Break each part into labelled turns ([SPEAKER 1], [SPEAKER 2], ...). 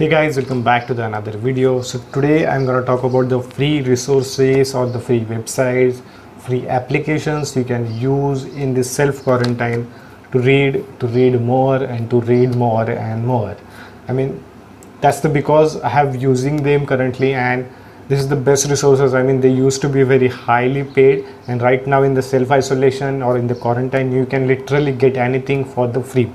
[SPEAKER 1] hey guys welcome back to the another video. So today i'm going to talk about the free resources or the free websites free applications you can use in this self quarantine to read to read more and to read more and more. I mean that's the because i have using them currently and this is the best resources. I mean they used to be very highly paid and right now in the self isolation or in the quarantine you can literally get anything for the free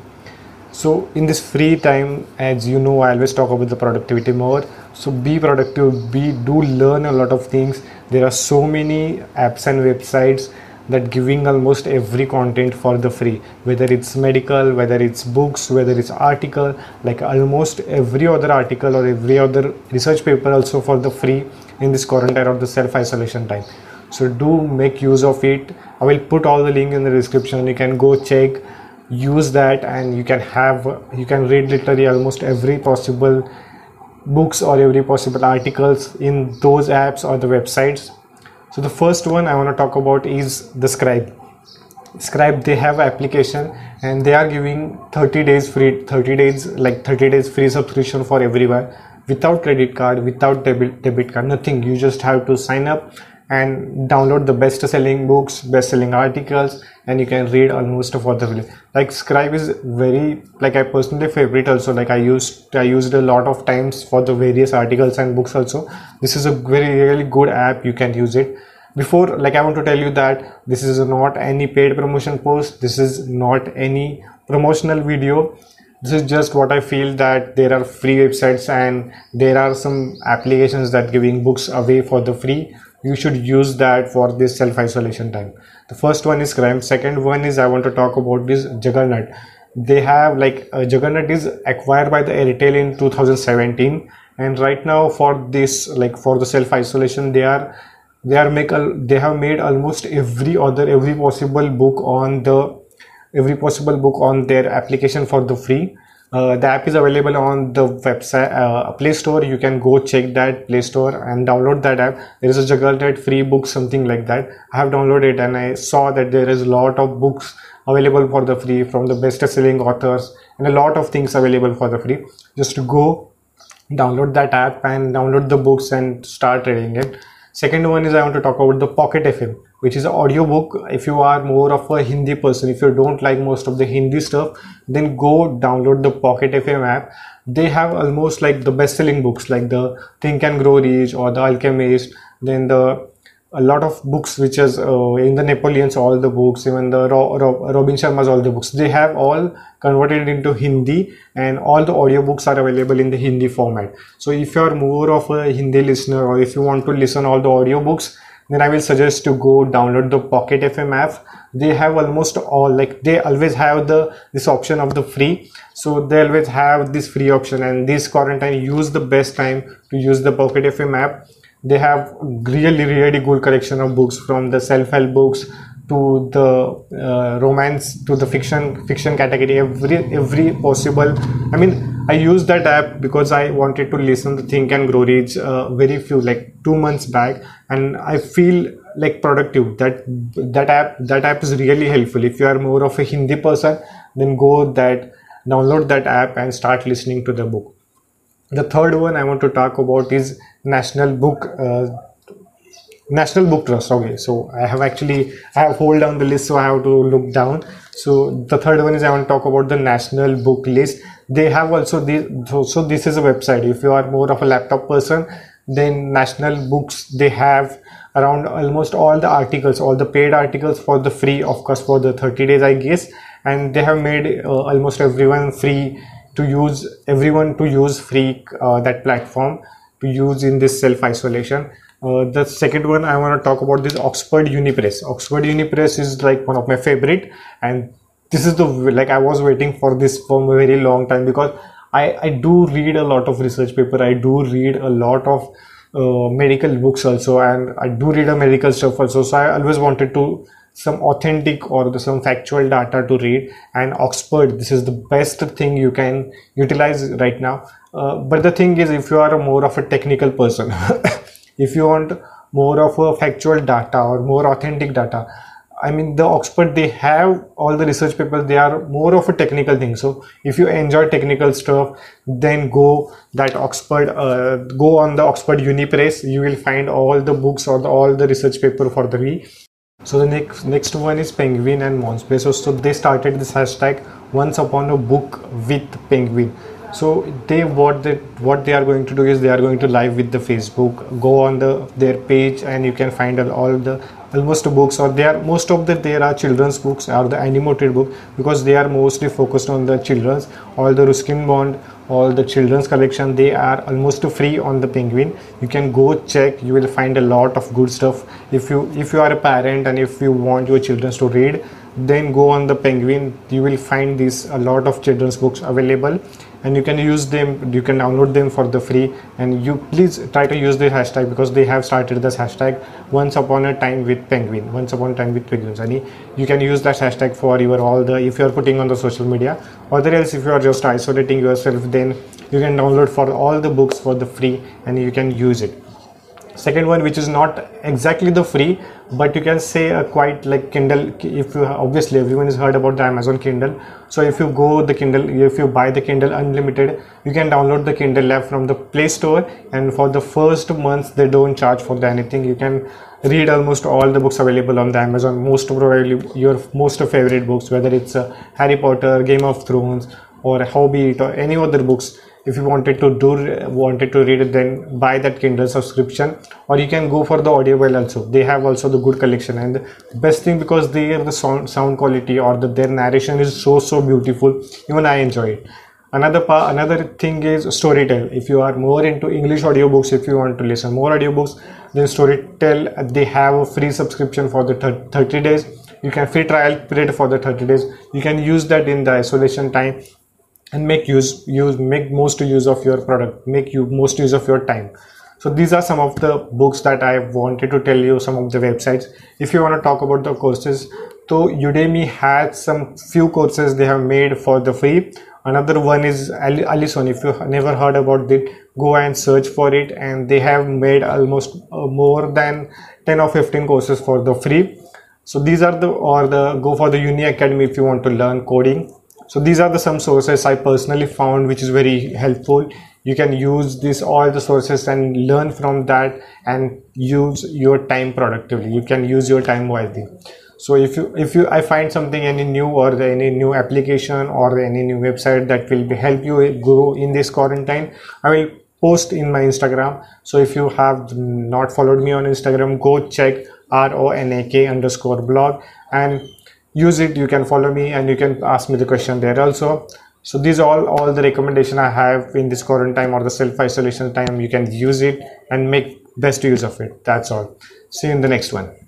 [SPEAKER 1] so in this free time as you know i always talk about the productivity more. So be productive. Be do learn a lot of things. There are so many apps and websites that giving almost every content for the free. Whether it's medical whether it's books whether it's article like almost every other article or every other research paper also for the free in this quarantine or the self isolation time. So do make use of it. I will put all the link in the description. You can go check use that and you can have you can read literally almost every possible books or every possible articles in those apps or the websites. So the first one i want to talk about is the Scribd. Scribd they have application and they are giving 30 days free 30 days like 30 days free subscription for everyone without credit card without debit debit card nothing. You just have to sign up and download the best selling books best selling articles and you can read almost for the free like Scribd is very like i personally favorite also. Like i used i used a lot of times for the various articles and books also. This is a very really good app. You can use it. Before like i want to tell you that this is not any paid promotion post. This is not any promotional video. This is just what i feel that there are free websites and there are some applications that giving books away for the free you should use that for this self isolation time. The first one is crime. Second one is i want to talk about this juggernaut they have like uh, juggernaut is acquired by the airtel in 2017 and right now for this like for the self isolation they are they are make they have made almost every other every possible book on the every possible book on their application for the free uh, the app is available on the website uh, play store. You can go check that play store and download that app. There is a juggernaut free book something like that. I have downloaded and i saw that there is a lot of books available for the free from the best selling authors and a lot of things available for the free. Just go download that app and download the books and start reading it. Second one is i want to talk about the pocket fm which is an audiobook. If you are more of a hindi person if you don't like most of the hindi stuff then go download the pocket fm app. They have almost like the best selling books like the think and grow rich or the alchemist then the a lot of books which is uh, in the napoleons all the books even the Ro- Ro- robin sharma's all the books. They have all converted into hindi and all the audiobooks are available in the hindi format. So if you are more of a hindi listener or if you want to listen all the audiobooks then I will suggest to go download the Pocket FM app. They have almost all like they always have the this option of the free. So they always have this free option and this quarantine use the best time to use the Pocket FM app. They have really really good collection of books from the self-help books to the uh, romance to the fiction fiction category every every possible i mean i used that app because i wanted to listen to think and grow rich uh, very few like two months back and i feel like productive. That that app that app is really helpful. If you are more of a hindi person then go that download that app and start listening to the book. The third one i want to talk about is national book uh, national book trust okay. So i have actually i have hold down the list so i have to look down. So the third one is i want to talk about the national book list. They have also this so, this is a website. If you are more of a laptop person then national books they have around almost all the articles all the paid articles for the free of course for the 30 days i guess. And they have made uh, almost everyone free to use everyone to use free uh, that platform to use in this self isolation uh, the second one I want to talk about this Oxford Unipress. Oxford Unipress is like one of my favorite, and this is the like I was waiting for this for a very long time because I I do read a lot of research paper. I do read a lot of uh, medical books also, and I do read a medical stuff also. So I always wanted to some authentic or the, some factual data to read and oxford this is the best thing you can utilize right now uh, but the thing is if you are more of a technical person if you want more of a factual data or more authentic data I mean, the Oxford, they have all the research papers, they are more of a technical thing. So if you enjoy technical stuff, then go that Oxford, uh, go on the Oxford Unipress, you will find all the books or the, all the research paper for the free. So the next next one is Penguin and Mons Bezos. So they started this hashtag once upon a book with Penguin so they what they what they are going to do is they are going to live with the facebook go on the their page and you can find all the almost books or they are most of the there are children's books or the animated book because they are mostly focused on the children's. All the ruskin bond all the children's collection they are almost free on the penguin. You can go check you will find a lot of good stuff. If you if you are a parent and if you want your children to read then go on the penguin. You will find these a lot of children's books available and you can use them you can download them for the free. And you please try to use this hashtag because they have started this hashtag once upon a time with penguin once upon a time with penguins and you can use that hashtag for your all the if you are putting on the social media. Or else if you are just isolating yourself then you can download for all the books for the free and you can use it. Second one which is not exactly the free but you can say a quite like kindle if you obviously everyone has heard about the amazon kindle. So if you go the kindle if you buy the kindle unlimited you can download the kindle app from the play store. And for the first months they don't charge for anything. You can read almost all the books available on the amazon. Most probably your most favorite books whether it's uh, harry potter game of thrones or hobbit or any other books if you wanted to do wanted to read it then buy that kindle subscription. Or you can go for the audio audible also. They have also the good collection. And the best thing because they are the sound, sound quality or the, their narration is so so beautiful even i enjoy it. Another part another thing is storytel if you are more into english audiobooks if you want to listen more audiobooks then storytel they have a free subscription for the 30 days. You can free trial period for the 30 days. You can use that in the isolation time and make use use make most use of your product make you most use of your time. So these are some of the books that i wanted to tell you some of the websites. If you want to talk about the courses so udemy had some few courses they have made for the free. Another one is Alison if you never heard about it go and search for it and they have made almost uh, more than 10 or 15 courses for the free. So these are the or the go for the Unacademy if you want to learn coding so these are the some sources i personally found which is very helpful. You can use this all the sources and learn from that and use your time productively. You can use your time wisely. So if you if you i find something any new or any new application or any new website that will be help you grow in this quarantine i will post in my instagram. So if you have not followed me on instagram go check r-o-n-a-k underscore blog. And use it you can follow me and you can ask me the question there also. So these are all all the recommendation i have in this quarantine or the self isolation time you can use it and make best use of it. That's all. See you in the next one